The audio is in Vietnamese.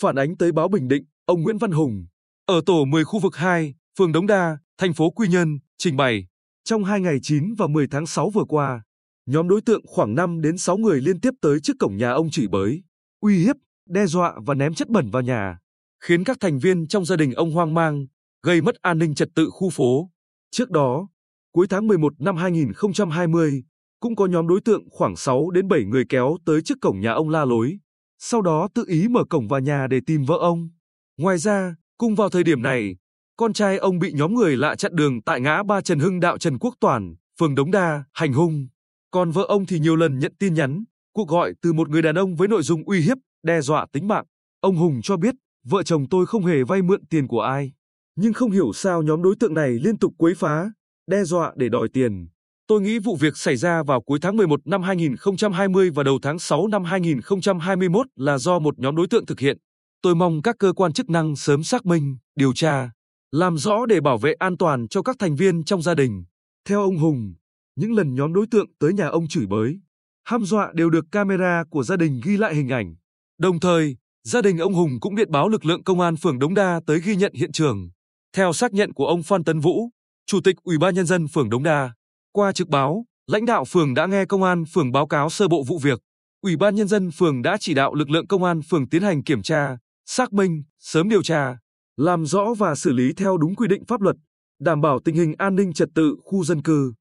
phản ánh tới báo Bình Định, ông Nguyễn Văn Hùng, ở tổ 10 khu vực 2, phường Đống Đa, thành phố Quy Nhơn, trình bày. Trong hai ngày 9 và 10 tháng 6 vừa qua, nhóm đối tượng khoảng 5 đến 6 người liên tiếp tới trước cổng nhà ông chửi bới, uy hiếp, đe dọa và ném chất bẩn vào nhà, khiến các thành viên trong gia đình ông hoang mang, gây mất an ninh trật tự khu phố. Trước đó, cuối tháng 11 năm 2020, cũng có nhóm đối tượng khoảng 6 đến 7 người kéo tới trước cổng nhà ông la lối, sau đó tự ý mở cổng vào nhà để tìm vợ ông. Ngoài ra, cùng vào thời điểm này, con trai ông bị nhóm người lạ chặn đường tại ngã ba Trần Hưng Đạo Trần Quốc Toàn, phường Đống Đa, hành hung. Còn vợ ông thì nhiều lần nhận tin nhắn, cuộc gọi từ một người đàn ông với nội dung uy hiếp, đe dọa tính mạng. Ông Hùng cho biết, vợ chồng tôi không hề vay mượn tiền của ai. Nhưng không hiểu sao nhóm đối tượng này liên tục quấy phá, đe dọa để đòi tiền. Tôi nghĩ vụ việc xảy ra vào cuối tháng 11 năm 2020 và đầu tháng 6 năm 2021 là do một nhóm đối tượng thực hiện. Tôi mong các cơ quan chức năng sớm xác minh, điều tra, làm rõ để bảo vệ an toàn cho các thành viên trong gia đình. Theo ông Hùng, những lần nhóm đối tượng tới nhà ông chửi bới, hăm dọa đều được camera của gia đình ghi lại hình ảnh. Đồng thời, gia đình ông Hùng cũng điện báo lực lượng công an phường Đống Đa tới ghi nhận hiện trường. Theo xác nhận của ông Phan Tấn Vũ, Chủ tịch Ủy ban nhân dân phường Đống Đa, qua trực báo, lãnh đạo phường đã nghe công an phường báo cáo sơ bộ vụ việc. Ủy ban nhân dân phường đã chỉ đạo lực lượng công an phường tiến hành kiểm tra, xác minh, sớm điều tra, làm rõ và xử lý theo đúng quy định pháp luật, đảm bảo tình hình an ninh trật tự khu dân cư.